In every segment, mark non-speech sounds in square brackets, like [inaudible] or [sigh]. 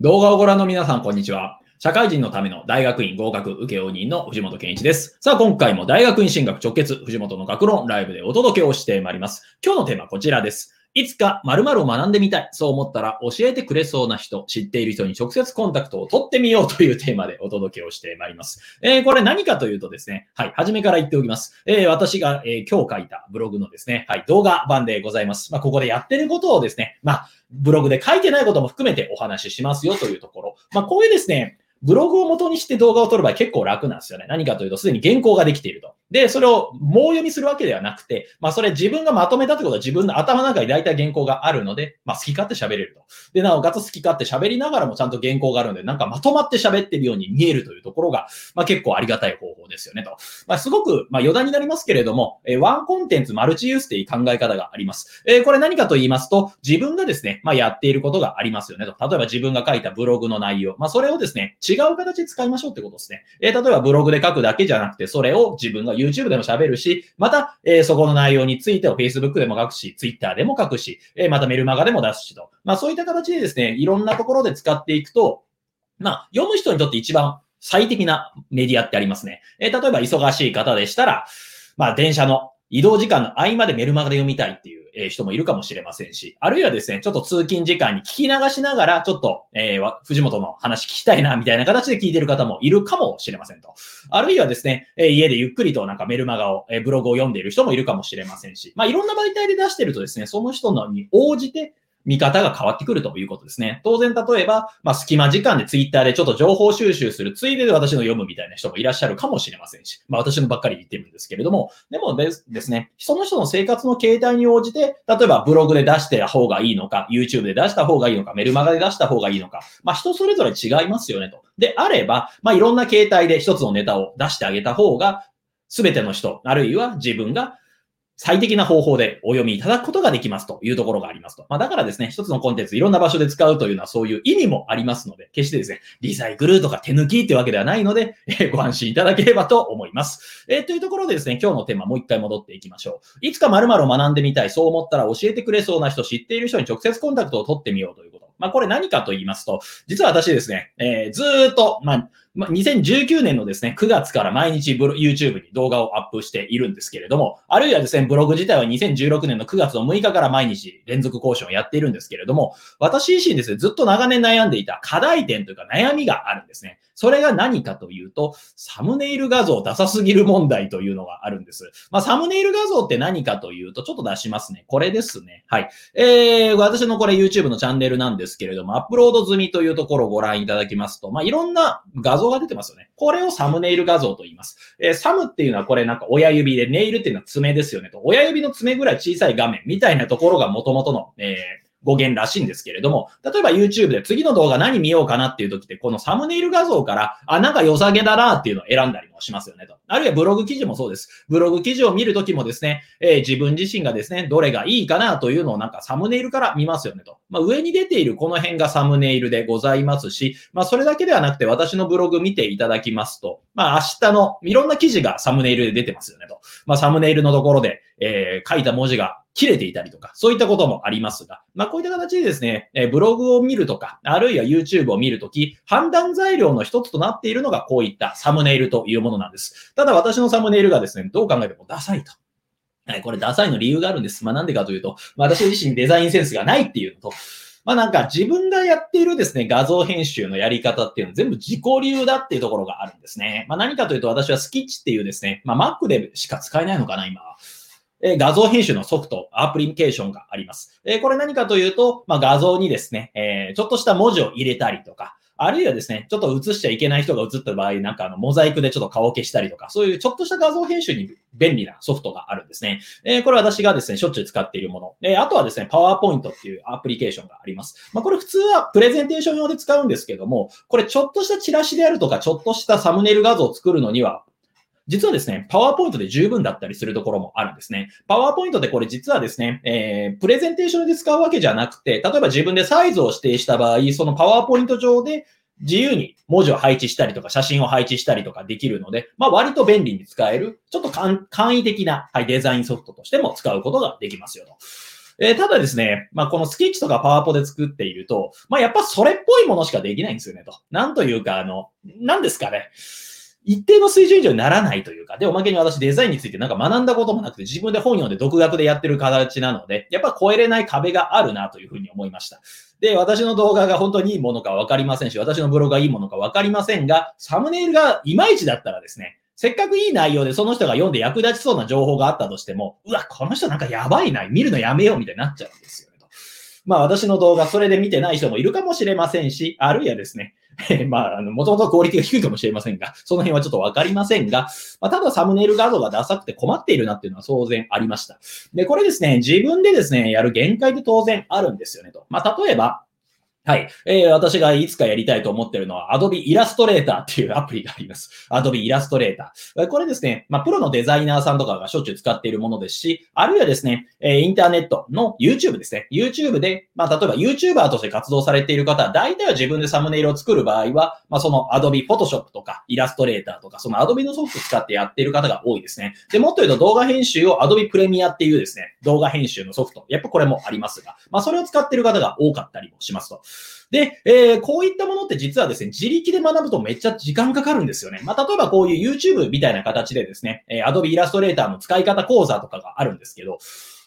動画をご覧の皆さん、こんにちは。社会人のための大学院合格請負人の藤本健一です。さあ、今回も大学院進学直結、藤本の学論ライブでお届けをしてまいります。今日のテーマはこちらです。いつか〇〇を学んでみたい。そう思ったら教えてくれそうな人、知っている人に直接コンタクトを取ってみようというテーマでお届けをしてまいります。えーこれ何かというとですね、はい、初めから言っておきます。えー私が、えー今日書いたブログのですね、はい、動画版でございます。まあ、ここでやってることをですね、まあ、ブログで書いてないことも含めてお話ししますよというところ。まあ、こういうですね、ブログを元にして動画を撮る場合結構楽なんですよね。何かというと、すでに原稿ができていると。で、それを棒読みするわけではなくて、まあ、それ自分がまとめたってことは自分の頭の中に大体原稿があるので、まあ、好き勝手喋れると。で、なおかつ好き勝手喋りながらもちゃんと原稿があるので、なんかまとまって喋ってるように見えるというところが、まあ、結構ありがたい方法ですよねと。まあ、すごく、まあ、余談になりますけれども、えワンコンテンツマルチユースという考え方があります。えこれ何かと言いますと、自分がですね、まあ、やっていることがありますよねと。例えば自分が書いたブログの内容、まあ、それをですね、違う形で使いましょうってことですね。え例えばブログで書くだけじゃなくて、それを自分が YouTube でも喋るし、また、えーそこの内容についてを Facebook でも書くし、Twitter でも書くし、えーまたメルマガでも出すしと。まあ、そういった形でですね、いろんなところで使っていくと、まあ、読む人にとって一番最適なメディアってありますね。えー例えば忙しい方でしたら、まあ、電車の移動時間の合間でメルマガで読みたいっていうえ人もいるかもしれませんし、あるいはですね、ちょっと通勤時間に聞き流しながら、ちょっと、えー藤本の話聞きたいな、みたいな形で聞いてる方もいるかもしれませんと。あるいはですね、え家でゆっくりとなんかメルマガを、えブログを読んでいる人もいるかもしれませんし、まあ、いろんな媒体で出してるとですね、その人のに応じて、見方が変わってくるということですね。当然、例えば、まあ、隙間時間でツイッターでちょっと情報収集するついでで私の読むみたいな人もいらっしゃるかもしれませんし、まあ、私のばっかり言ってるんですけれども、でもですね、その人の生活の形態に応じて、例えばブログで出してた方がいいのか、YouTube で出した方がいいのか、メルマガで出した方がいいのか、まあ、人それぞれ違いますよねと。であれば、まあ、いろんな形態で一つのネタを出してあげた方が、すべての人、あるいは自分が最適な方法でお読みいただくことができますというところがありますと。まあだからですね、一つのコンテンツいろんな場所で使うというのはそういう意味もありますので、決してですね、リサイクルとか手抜きってわけではないので、[laughs] えーご安心いただければと思います。えーというところでですね、今日のテーマもう一回戻っていきましょう。いつか〇〇を学んでみたい、そう思ったら教えてくれそうな人、知っている人に直接コンタクトを取ってみようということ。まあこれ何かと言いますと、実は私ですね、えーずっと、まあ、まあ、2019年のですね、9月から毎日 YouTube に動画をアップしているんですけれども、あるいはですね、ブログ自体は2016年の9月の6日から毎日連続更新をやっているんですけれども、私自身ですね、ずっと長年悩んでいた課題点というか悩みがあるんですね。それが何かというと、サムネイル画像ダサすぎる問題というのがあるんです。まあ、サムネイル画像って何かというと、ちょっと出しますね。これですね。はい。えー、私のこれ YouTube のチャンネルなんですけれども、アップロード済みというところをご覧いただきますと、まあ、いろんな画像が出てますよね。これをサムネイル画像と言います。えーサムっていうのはこれなんか親指で、ネイルっていうのは爪ですよねと。親指の爪ぐらい小さい画面みたいなところが元々の、えー語源らしいんですけれども、例えば YouTube で次の動画何見ようかなっていう時って、このサムネイル画像から、あ、なんか良さげだなっていうのを選んだりもしますよねと。あるいはブログ記事もそうです。ブログ記事を見るときもですね、えー自分自身がですね、どれがいいかなというのをなんかサムネイルから見ますよねと。まあ、上に出ているこの辺がサムネイルでございますし、まあ、それだけではなくて私のブログ見ていただきますと、まあ、明日のいろんな記事がサムネイルで出てますよねと。まあ、サムネイルのところで、えー書いた文字が切れていたりとか、そういったこともありますが、まあ、こういった形でですね、えーブログを見るとか、あるいは YouTube を見るとき、判断材料の一つとなっているのがこういったサムネイルというものなんです。ただ私のサムネイルがですね、どう考えてもダサいと。はい、これダサいの理由があるんです。まあなんでかというと、まあ私自身デザインセンスがないっていうのと、まあなんか自分がやっているですね、画像編集のやり方っていうのは全部自己流だっていうところがあるんですね。まあ何かというと私はスキッチっていうですね、まあ Mac でしか使えないのかな、今は。え画像編集のソフト、アプリケーションがあります。えこれ何かというと、まあ、画像にですね、えちょっとした文字を入れたりとか、あるいはですね、ちょっと映しちゃいけない人が映った場合、なんかあの、モザイクでちょっと顔を消したりとか、そういうちょっとした画像編集に便利なソフトがあるんですね。えーこれ私がですね、しょっちゅう使っているもの。えーあとはですね、パワーポイントっていうアプリケーションがあります。まあ、これ普通はプレゼンテーション用で使うんですけども、これちょっとしたチラシであるとか、ちょっとしたサムネイル画像を作るのには、実はですね、パワーポイントで十分だったりするところもあるんですね。パワーポイントでこれ実はですね、えー、プレゼンテーションで使うわけじゃなくて、例えば自分でサイズを指定した場合、そのパワーポイント上で自由に文字を配置したりとか、写真を配置したりとかできるので、まあ割と便利に使える、ちょっと簡易的な、はい、デザインソフトとしても使うことができますよと。えー、ただですね、まあ、このスケッチとかパワポで作っていると、まあ、やっぱそれっぽいものしかできないんですよね、と。なんというか、あの、何ですかね。一定の水準以上にならないというか、で、おまけに私デザインについてなんか学んだこともなくて、自分で本読んで独学でやってる形なので、やっぱ超えれない壁があるなというふうに思いました。で、私の動画が本当にいいものかわかりませんし、私のブログがいいものかわかりませんが、サムネイルがいまいちだったらですね、せっかくいい内容でその人が読んで役立ちそうな情報があったとしても、うわ、この人なんかやばいな、見るのやめようみたいになっちゃうんですよ。まあ私の動画それで見てない人もいるかもしれませんし、あるいはですね、[laughs] まあ、あの、もともとクオリティが低いかもしれませんが、その辺はちょっとわかりませんが、まあ、ただサムネイル画像がダサくて困っているなっていうのは当然ありました。で、これですね、自分でですね、やる限界って当然あるんですよねと。まあ、例えば、はい。えー、私がいつかやりたいと思ってるのは Adobe Illustrator っていうアプリがあります。Adobe Illustrator。これですね、まあ、プロのデザイナーさんとかがしょっちゅう使っているものですし、あるいはですね、え、インターネットの YouTube ですね。YouTube で、まあ、例えば YouTuber として活動されている方、大体は自分でサムネイルを作る場合は、まあ、その Adobe Photoshop とか Illustrator とか、その Adobe のソフト使ってやっている方が多いですね。で、もっと言うと動画編集を Adobe Premiere っていうですね、動画編集のソフト。やっぱこれもありますが、まあ、それを使っている方が多かったりもしますと。で、えー、こういったものって実はですね、自力で学ぶとめっちゃ時間かかるんですよね。まあ、例えばこういう YouTube みたいな形でですね、えー、Adobe Illustrator の使い方講座とかがあるんですけど、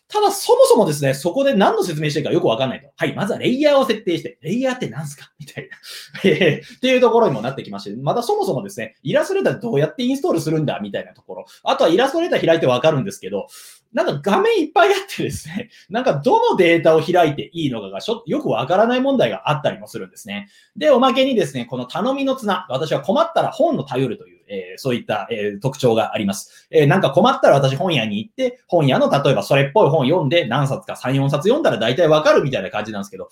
ただそもそもですね、そこで何の説明してるかよくわかんないと。はい、まずはレイヤーを設定して、レイヤーって何すか？みたいな [laughs] え。っていうところにもなってきまして、またそもそもですね、イラストレーターどうやってインストールするんだ？みたいなところ。あとはイラストレーター開いてわかるんですけど、なんか画面いっぱいあってですね、[laughs] なんかどのデータを開いていいのかがよくわからない問題があったりもするんですね。で、おまけにですね、この頼みの綱、私は困ったら本を頼るという、えー、そういった、えー、特徴があります。えー、なんか困ったら私本屋に行って、本屋の例えばそれっぽい本読んで何冊か3、4冊読んだら大体わかるみたいな感じなんですけど、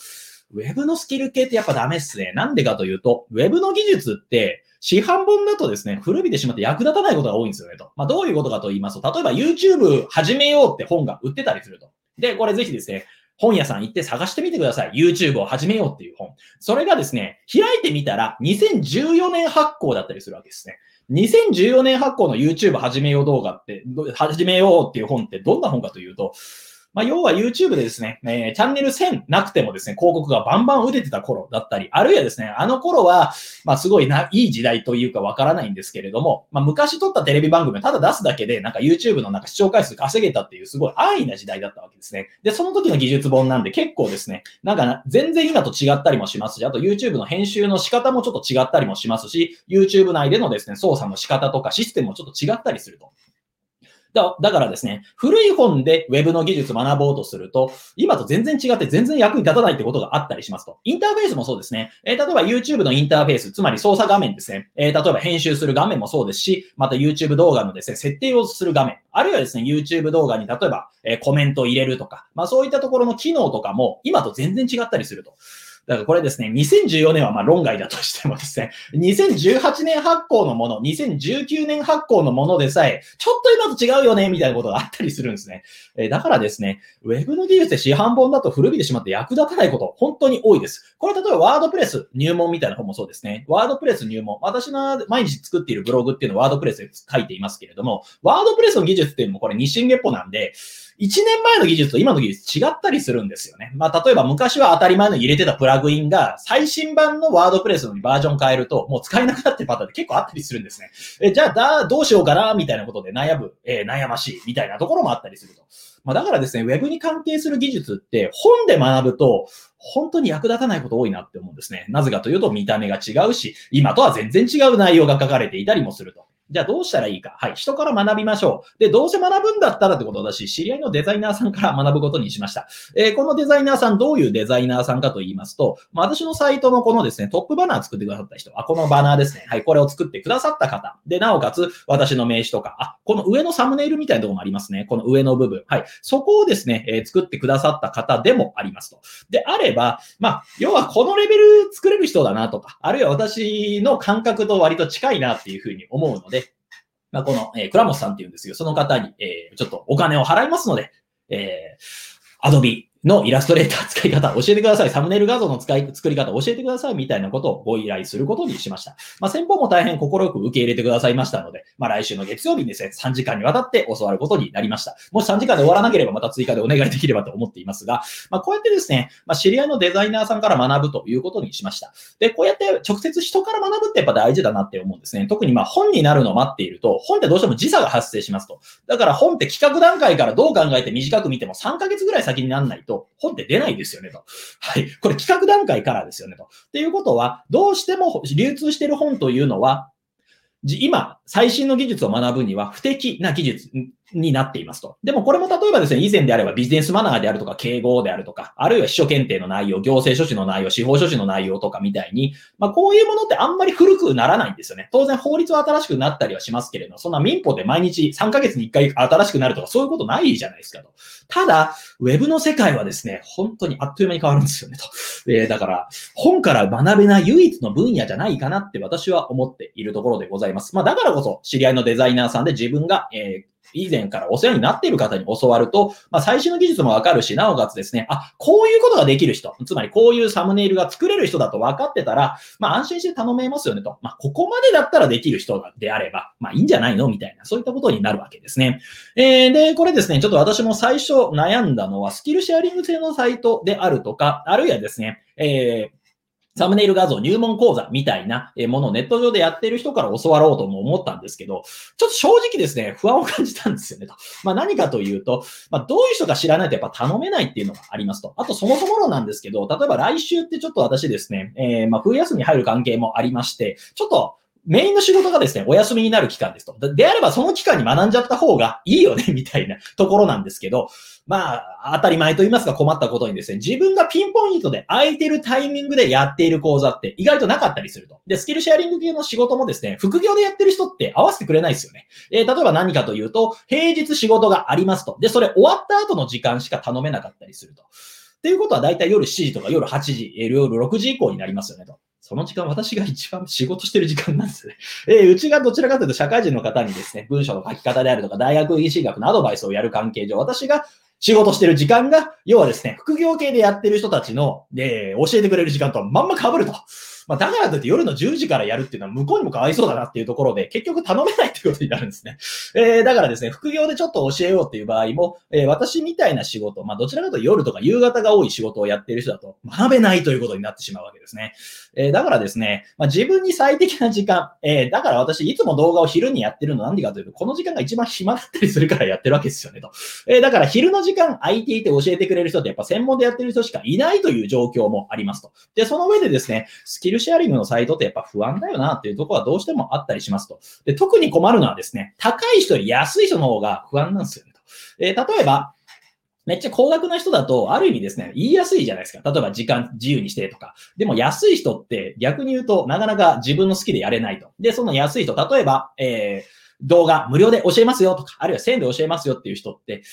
ウェブのスキル系ってやっぱダメっすね。なんでかというと、ウェブの技術って、市販本だとですね、古びてしまって役立たないことが多いんですよねと。まあ、どういうことかと言いますと、例えば YouTube 始めようって本が売ってたりすると。で、これぜひですね、本屋さん行って探してみてください。YouTube を始めようっていう本。それがですね、開いてみたら2014年発行だったりするわけですね。2014年発行の YouTube 始めよう動画って、始めようっていう本ってどんな本かというと、まあ、要は YouTube でですね、えー、チャンネル1000なくてもですね、広告がバンバン打ててた頃だったり、あるいはですね、あの頃は、まあ、すごいな、いい時代というかわからないんですけれども、まあ、昔撮ったテレビ番組をただ出すだけで、なんか YouTube のなんか視聴回数稼げたっていうすごい安易な時代だったわけですね。で、その時の技術本なんで結構ですね、なんか全然今と違ったりもしますし、あと YouTube の編集の仕方もちょっと違ったりもしますし、YouTube 内でのですね、操作の仕方とかシステムもちょっと違ったりすると。だだからですね、古い本で Web の技術学ぼうとすると、今と全然違って全然役に立たないってことがあったりしますと。インターフェースもそうですね。えー、例えば YouTube のインターフェース、つまり操作画面ですね。えー、例えば編集する画面もそうですし、また YouTube 動画のですね、設定をする画面。あるいはですね、YouTube 動画に例えば、えー、コメントを入れるとか、まあそういったところの機能とかも今と全然違ったりすると。だからこれですね、2014年はまあ論外だとしてもですね、2018年発行のもの、2019年発行のものでさえ、ちょっと今と違うよね、みたいなことがあったりするんですね。えだからですね、ウェブの技術で市販本だと古びてしまって役立たないこと、本当に多いです。これ例えばワードプレス入門みたいな本もそうですね。ワードプレス入門。私の毎日作っているブログっていうのはワードプレスで書いていますけれども、ワードプレスの技術っていうのもこれ日進月歩なんで、1年前の技術と今の技術違ったりするんですよね。まあ、例えば昔は当たり前の入れてたプラグインが最新版のワードプレスのバージョン変えるともう使えなくなってパターンって結構あったりするんですね。えじゃあだ、どうしようかなみたいなことで悩む、えー、悩ましいみたいなところもあったりすると。まあ、だからですね、ウェブに関係する技術って本で学ぶと本当に役立たないこと多いなって思うんですね。なぜかというと見た目が違うし、今とは全然違う内容が書かれていたりもすると。じゃあどうしたらいいか。はい。人から学びましょう。で、どうせ学ぶんだったらってことだし、知り合いのデザイナーさんから学ぶことにしました。えー、このデザイナーさん、どういうデザイナーさんかと言いますと、まあ、私のサイトのこのですね、トップバナー作ってくださった人、あ、このバナーですね。はい。これを作ってくださった方。で、なおかつ、私の名刺とか、あ、この上のサムネイルみたいなところもありますね。この上の部分。はい。そこをですね、えー、作ってくださった方でもありますと。で、あれば、まあ、要はこのレベル作れる人だなとか、あるいは私の感覚と割と近いなっていうふうに思うので、まあ、この、えー、倉本さんっていうんですけど、その方に、えー、ちょっとお金を払いますので、えー、アドビのイラストレーター使い方教えてください。サムネイル画像の使い、作り方教えてください。みたいなことをご依頼することにしました。まあ、先方も大変快く受け入れてくださいましたので、まあ、来週の月曜日にですね、3時間にわたって教わることになりました。もし3時間で終わらなければまた追加でお願いできればと思っていますが、まあ、こうやってですね、まあ、知り合いのデザイナーさんから学ぶということにしました。で、こうやって直接人から学ぶってやっぱ大事だなって思うんですね。特にま本になるのを待っていると、本ってどうしても時差が発生しますと。だから本って企画段階からどう考えて短く見ても3ヶ月ぐらい先にならないと、本って出ないですよねと。はい。これ企画段階からですよねと。っていうことは、どうしても流通してる本というのは、今、最新の技術を学ぶには不適な技術になっていますと。でもこれも例えばですね、以前であればビジネスマナーであるとか、敬語であるとか、あるいは秘書検定の内容、行政書士の内容、司法書士の内容とかみたいに、まあこういうものってあんまり古くならないんですよね。当然法律は新しくなったりはしますけれど、そんな民法で毎日3ヶ月に1回新しくなるとかそういうことないじゃないですかと。ただ、ウェブの世界はですね、本当にあっという間に変わるんですよねと。えー、だから、本から学べない唯一の分野じゃないかなって私は思っているところでございます。まあだからこそ、知り合いのデザイナーさんで自分が、えー以前からお世話になっている方に教わると、まあ、最新の技術もわかるし、なおかつですね、あ、こういうことができる人、つまりこういうサムネイルが作れる人だと分かってたら、まあ、安心して頼めますよねと。まあ、ここまでだったらできる人であれば、まあ、いいんじゃないの？みたいな、そういったことになるわけですね。えー、で、これですね、ちょっと私も最初悩んだのは、スキルシェアリング制のサイトであるとか、あるいはですね、えーサムネイル画像入門講座みたいなものをネット上でやってる人から教わろうとも思ったんですけど、ちょっと正直ですね、不安を感じたんですよねと。まあ何かというと、まあどういう人か知らないとやっぱ頼めないっていうのがありますと。あとそもそものなんですけど、例えば来週ってちょっと私ですね、えー、まあ冬休みに入る関係もありまして、ちょっとメインの仕事がですね、お休みになる期間ですと。であればその期間に学んじゃった方がいいよね、みたいなところなんですけど、[laughs] まあ、当たり前と言いますか困ったことにですね、自分がピンポイントで空いてるタイミングでやっている講座って意外となかったりすると。で、スキルシェアリング系の仕事もですね、副業でやってる人って合わせてくれないですよね。えー、例えば何かというと、平日仕事がありますと。で、それ終わった後の時間しか頼めなかったりすると。っていうことは大体夜7時とか夜8時、夜6時以降になりますよねと。その時間、私が一番仕事してる時間なんですね。[laughs] えー、うちがどちらかというと社会人の方にですね、文章の書き方であるとか、大学院進学のアドバイスをやる関係上、私が仕事してる時間が、要はですね、副業系でやってる人たちの、えー、教えてくれる時間とまんま被ると。まあ、だからといって夜の10時からやるっていうのは向こうにもかわいそうだなっていうところで、結局頼めないっていうことになるんですね。えー、だからですね、副業でちょっと教えようっていう場合も、えー、私みたいな仕事、まあ、どちらかというと夜とか夕方が多い仕事をやっている人だと学べないということになってしまうわけですね。えー、だからですね、まあ、自分に最適な時間、えー、だから私いつも動画を昼にやってるのなんでかというと、この時間が一番暇だったりするからやってるわけですよねと。えー、だから昼の時間空いていて教えてくれる人ってやっぱ専門でやってる人しかいないという状況もありますと。で、その上でですね、スキルルシェアリングのサイトってやっぱ不安だよなっていうところはどうしてもあったりしますと。で、特に困るのはですね、高い人より安い人の方が不安なんですよねと。えー、例えば、めっちゃ高額な人だと、ある意味ですね、言いやすいじゃないですか。例えば時間自由にしてとか。でも安い人って逆に言うと、なかなか自分の好きでやれないと。で、その安い人、例えば、えー、動画無料で教えますよとか、あるいは1000で教えますよっていう人って、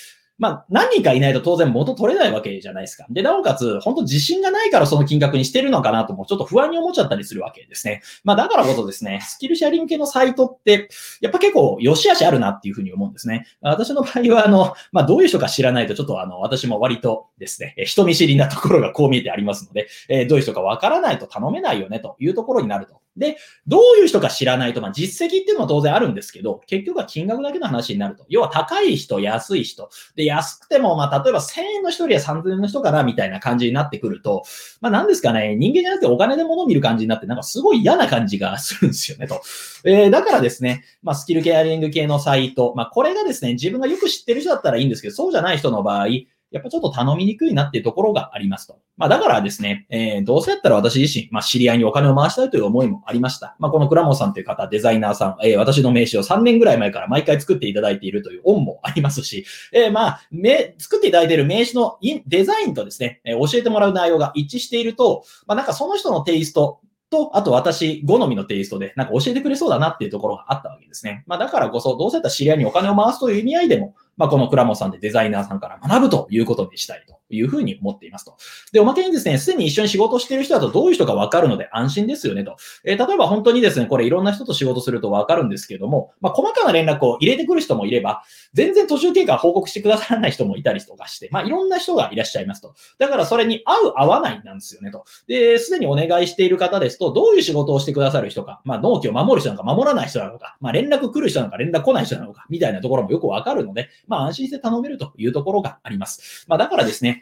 まあ、何人かいないと当然元取れないわけじゃないですか。で、なおかつ、本当自信がないからその金額にしてるのかなとも、ちょっと不安に思っちゃったりするわけですね。まあ、だからこそですね、スキルシェアリング系のサイトって、やっぱ結構良し悪しあるなっていうふうに思うんですね。私の場合は、あの、まあ、どういう人か知らないと、ちょっとあの、私も割とですね、人見知りなところがこう見えてありますので、えー、どういう人かわからないと頼めないよねというところになると。で、どういう人か知らないと、まあ、実績っていうのは当然あるんですけど、結局は金額だけの話になると。要は高い人、安い人。で、安くても、まあ、例えば1000円の人よりは3000円の人かな、みたいな感じになってくると、まあ、なんですかね、人間じゃなくてお金で物を見る感じになって、なんかすごい嫌な感じがするんですよね、と。えー、だからですね、まあ、スキルケアリング系のサイト、まあ、これがですね、自分がよく知ってる人だったらいいんですけど、そうじゃない人の場合、やっぱちょっと頼みにくいなっていうところがありますと。まあだからですね、えー、どうせやったら私自身、まあ知り合いにお金を回したいという思いもありました。まあこの倉本さんという方、デザイナーさん、えー、私の名刺を3年ぐらい前から毎回作っていただいているという恩もありますし、えー、まあ、め、作っていただいている名刺のデザインとですね、え、教えてもらう内容が一致していると、まあなんかその人のテイスト、と、あと私、好みのテイストで、なんか教えてくれそうだなっていうところがあったわけですね。まあだからこそ、どうせだったら知り合いにお金を回すという意味合いでも、まあ、この倉本さんでデザイナーさんから学ぶということにしたいというふうに思っていますと。で、おまけにですね、すでに一緒に仕事してる人だとどういう人かわかるので安心ですよねと。えー、例えば本当にですね、これいろんな人と仕事するとわかるんですけども、まあ、細かな連絡を入れてくる人もいれば、全然途中経過報告してくださらない人もいたりとかして、まあ、いろんな人がいらっしゃいますと。だからそれに合う合わないなんですよねと。で、すでにお願いしている方ですと、どういう仕事をしてくださる人か、まあ、納期を守る人なのか守らない人なのか、まあ、連絡来る人なのか連絡来ない人なのか、みたいなところもよくわかるので、まあ、安心して頼めるというところがあります。まあ、だからですね、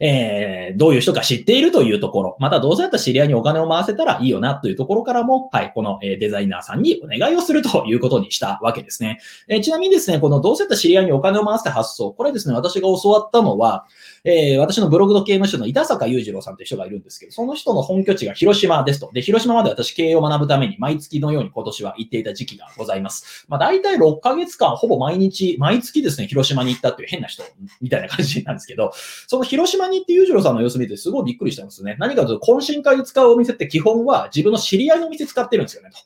えー、どういう人か知っているというところ、またどうせだったら知り合いにお金を回せたらいいよなというところからも、はい、このデザイナーさんにお願いをするということにしたわけですね。え、ちなみにですね、このどうせだったら知り合いにお金を回す発想、これですね、私が教わったのは、えー、私のブログと刑務所の板坂裕次郎さんという人がいるんですけど、その人の本拠地が広島ですと。で、広島まで私経営を学ぶために毎月のように今年は行っていた時期がございます。まあ大体6ヶ月間ほぼ毎日、毎月ですね、広島に行ったっていう変な人みたいな感じなんですけど、その広島にって裕次郎さんの様子見てすごいびっくりしたんですね。何かというと、懇親会で使うお店って基本は自分の知り合いの店使ってるんですよねと。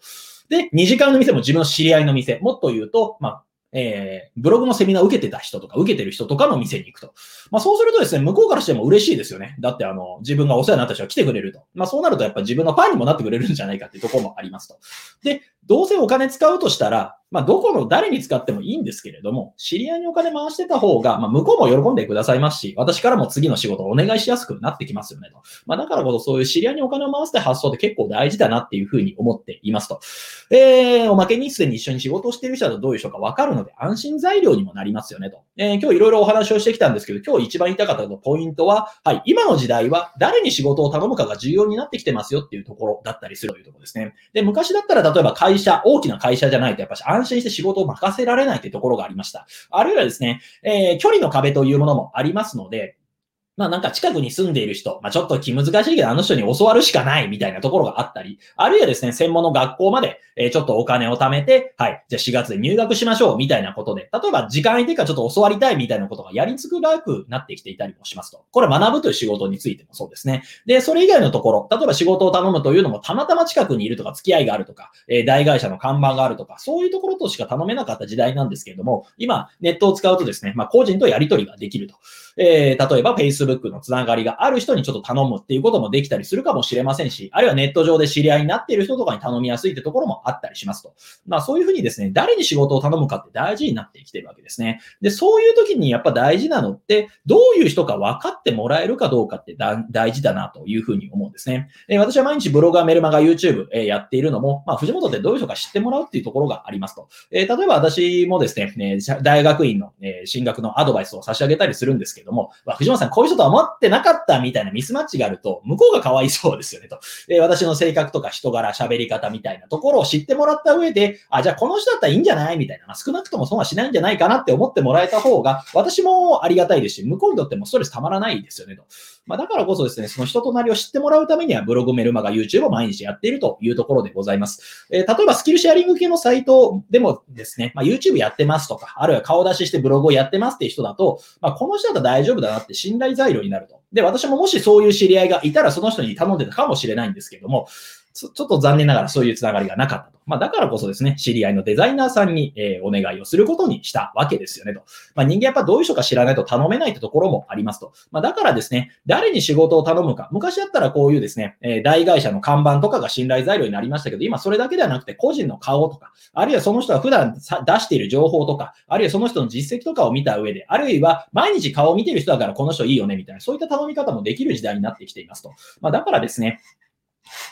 で、二次会の店も自分の知り合いの店。もっと言うと、まあ、えー、ブログのセミナー受けてた人とか、受けてる人とかの店に行くと。まあそうするとですね、向こうからしても嬉しいですよね。だってあの、自分がお世話になった人が来てくれると。まあそうなるとやっぱ自分のファンにもなってくれるんじゃないかっていうところもありますと。で、どうせお金使うとしたら、まあ、どこの誰に使ってもいいんですけれども、知り合いにお金回してた方が、まあ、向こうも喜んでくださいますし、私からも次の仕事をお願いしやすくなってきますよねと。まあ、だからこそそういう知り合いにお金を回すって発想って結構大事だなっていうふうに思っていますと。えー、おまけにすでに一緒に仕事をしている人だとどういう人かわかるので、安心材料にもなりますよねと。えー、今日いろいろお話をしてきたんですけど、今日一番言いたかったポイントは、はい、今の時代は誰に仕事を頼むかが重要になってきてますよっていうところだったりするというところですね。で、昔だったら例えば会社、大きな会社じゃないとやっぱし安安心して仕事を任任せられないというところがありました。あるいはですね、えー、距離の壁というものもありますので、まあなんか近くに住んでいる人、まあちょっと気難しいけどあの人に教わるしかないみたいなところがあったり、あるいはですね、専門の学校まで、え、ちょっとお金を貯めて、はい、じゃあ4月で入学しましょうみたいなことで、例えば時間空いてかちょっと教わりたいみたいなことがやりづらくなってきていたりもしますと。これ学ぶという仕事についてもそうですね。で、それ以外のところ、例えば仕事を頼むというのもたまたま近くにいるとか付き合いがあるとか、え、大会社の看板があるとか、そういうところとしか頼めなかった時代なんですけれども、今ネットを使うとですね、まあ個人とやり取りができると。えー、例えば Facebook のつながりがある人にちょっと頼むっていうこともできたりするかもしれませんし、あるいはネット上で知り合いになっている人とかに頼みやすいってところもあったりしますと。まあそういうふうにですね、誰に仕事を頼むかって大事になってきてるわけですね。で、そういう時にやっぱ大事なのって、どういう人か分かってもらえるかどうかって大事だなというふうに思うんですね。えー、私は毎日ブロガー、メルマガ、YouTube、えー、やっているのも、まあ藤本ってどういう人か知ってもらうっていうところがありますと。えー、例えば私もですね、大学院の、え進学のアドバイスを差し上げたりするんですけどけども、まあ、藤本さんこういう人とは思ってなかったみたいなミスマッチがあると、向こうがかわいそうですよねと。え私の性格とか人柄、喋り方みたいなところを知ってもらった上で、あ、じゃあこの人だったらいいんじゃないみたいな、まあ、少なくとも損はしないんじゃないかなって思ってもらえた方が、私もありがたいですし、向こうにとってもストレスたまらないですよねと。まあ、だからこそですね、その人となりを知ってもらうためには、ブログ、メルマガ、YouTube を毎日やっているというところでございます。えー、例えばスキルシェアリング系のサイトでもですね、まあ、YouTube やってますとか、あるいは顔出ししてブログをやってますっていう人だと、まあ、この人だと大丈夫だなって信頼材料になると。で、私ももしそういう知り合いがいたら、その人に頼んでたかもしれないんですけども、ちょっと残念ながらそういうつながりがなかったと。まあ、だからこそですね、知り合いのデザイナーさんに、えー、お願いをすることにしたわけですよねと。まあ、人間やっぱどういう人か知らないと頼めないってところもありますと。まあ、だからですね、誰に仕事を頼むか。昔だったらこういうですね、えー、大会社の看板とかが信頼材料になりましたけど、今それだけではなくて個人の顔とか、あるいはその人が普段出している情報とか、あるいはその人の実績とかを見た上で、あるいは毎日顔を見てる人だからこの人いいよねみたいな、そういった頼み方もできる時代になってきていますと。まあ、だからですね、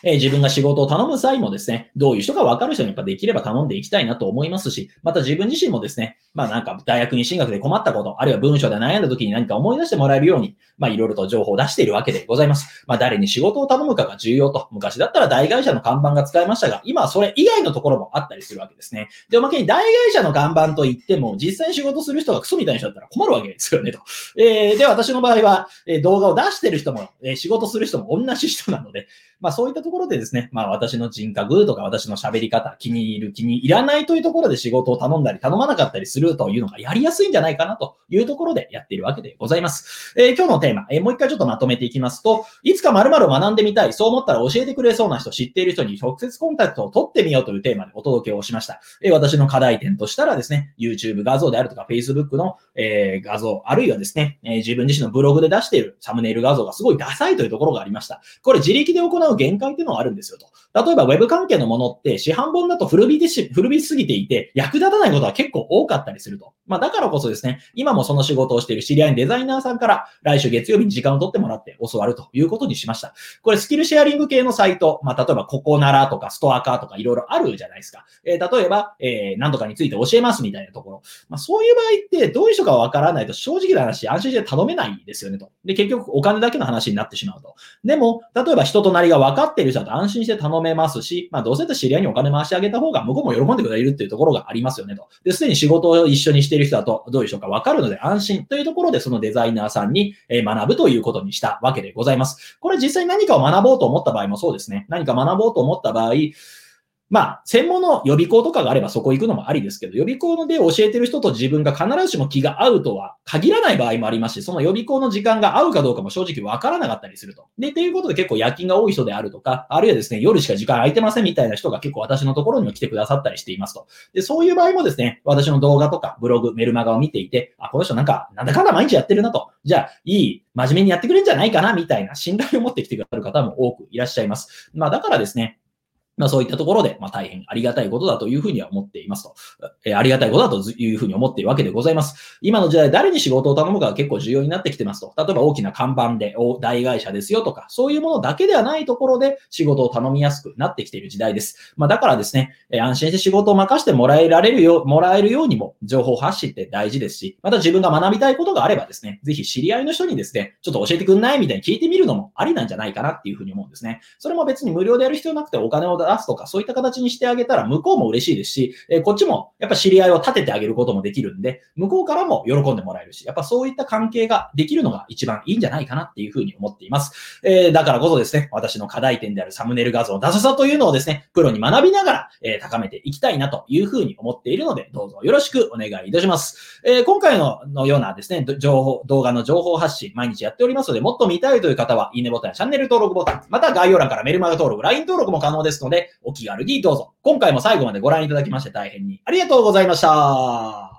えー、自分が仕事を頼む際もですね、どういう人が分かる人にやっぱできれば頼んでいきたいなと思いますし、また自分自身もですね、まあなんか大学に進学で困ったこと、あるいは文章で悩んだ時に何か思い出してもらえるように、まあいろいろと情報を出しているわけでございます。まあ誰に仕事を頼むかが重要と、昔だったら大会社の看板が使えましたが、今はそれ以外のところもあったりするわけですね。で、おまけに大会社の看板といっても、実際に仕事する人がクソみたいな人だったら困るわけですよねと。えー、で、私の場合は、え、動画を出してる人も、え、仕事する人も同じ人なので、まあそういったところでですね、まあ私の人格とか私の喋り方、気に入る、気に入らないというところで仕事を頼んだり頼まなかったりするというのがやりやすいんじゃないかなというところでやっているわけでございます。えー、今日のテーマ、えー、もう一回ちょっとまとめていきますと、いつか〇〇を学んでみたい、そう思ったら教えてくれそうな人、知っている人に直接コンタクトを取ってみようというテーマでお届けをしました。えー、私の課題点としたらですね、YouTube 画像であるとか Facebook の、え、画像、あるいはですね、え、自分自身のブログで出しているサムネイル画像がすごいダサいというところがありました。これ自力で行う限界っていうのがあるんですよと。例えば Web 関係のものって市販本だと古びでし、古びすぎていて役立たないことは結構多かったりすると。まあだからこそですね、今もその仕事をしている知り合いのデザイナーさんから来週月曜日に時間を取ってもらって教わるということにしました。これスキルシェアリング系のサイト、まあ例えばココナラとかストアカーとかいろいろあるじゃないですか。えー、例えば、えー、何とかについて教えますみたいなところ。まあそういう場合ってどういう人かわからないと正直な話安心して頼めないですよねと。で、結局お金だけの話になってしまうと。でも、例えば人となりが分かってる人だと安心して頼めますし、まあどうせと知り合いにお金回してあげた方が向こうも喜んでくれるっていうところがありますよねと。で、すでに仕事を一緒にしている人だとどういう人かわかるので安心というところでそのデザイナーさんに学ぶということにしたわけでございます。これ実際何かを学ぼうと思った場合もそうですね。何か学ぼうと思った場合、まあ、専門の予備校とかがあればそこ行くのもありですけど、予備校で教えてる人と自分が必ずしも気が合うとは限らない場合もありますし、その予備校の時間が合うかどうかも正直わからなかったりすると。で、っていうことで結構夜勤が多い人であるとか、あるいはですね、夜しか時間空いてませんみたいな人が結構私のところにも来てくださったりしていますと。で、そういう場合もですね、私の動画とかブログ、メルマガを見ていて、あ、この人なんか、なんだかんだ毎日やってるなと。じゃあ、いい、真面目にやってくれるんじゃないかなみたいな信頼を持ってきてくださる方も多くいらっしゃいます。まあ、だからですね、まあそういったところで、まあ大変ありがたいことだというふうには思っていますと。えー、ありがたいことだというふうに思っているわけでございます。今の時代誰に仕事を頼むかが結構重要になってきてますと。例えば大きな看板で大会社ですよとか、そういうものだけではないところで仕事を頼みやすくなってきている時代です。まあだからですね、えー、安心して仕事を任せてもらえられるよう、もらえるようにも情報発信って大事ですし、また自分が学びたいことがあればですね、ぜひ知り合いの人にですね、ちょっと教えてくんない？みたいに聞いてみるのもありなんじゃないかなっていうふうに思うんですね。それも別に無料でやる必要なくてお金を出すとか、そういった形にしてあげたら向こうも嬉しいですし、えこっちもやっぱ知り合いを立ててあげることもできるんで、向こうからも喜んでもらえるし、やっぱそういった関係ができるのが一番いいんじゃないかなっていうふうに思っています。えー、だからこそですね、私の課題点であるサムネイル画像のダサさというのをですね、プロに学びながら、えー、高めていきたいなというふうに思っているので、どうぞよろしくお願いいたします。えー、今回ののようなですね、情報、動画の情報発信、毎日やっておりますので、もっと見たいという方は、いいねボタンやチャンネル登録ボタン、また概要欄からメルマガ登録、LINE 登録も可能ですので、お気軽にどうぞ。今回も最後までご覧いただきまして大変にありがとうございました。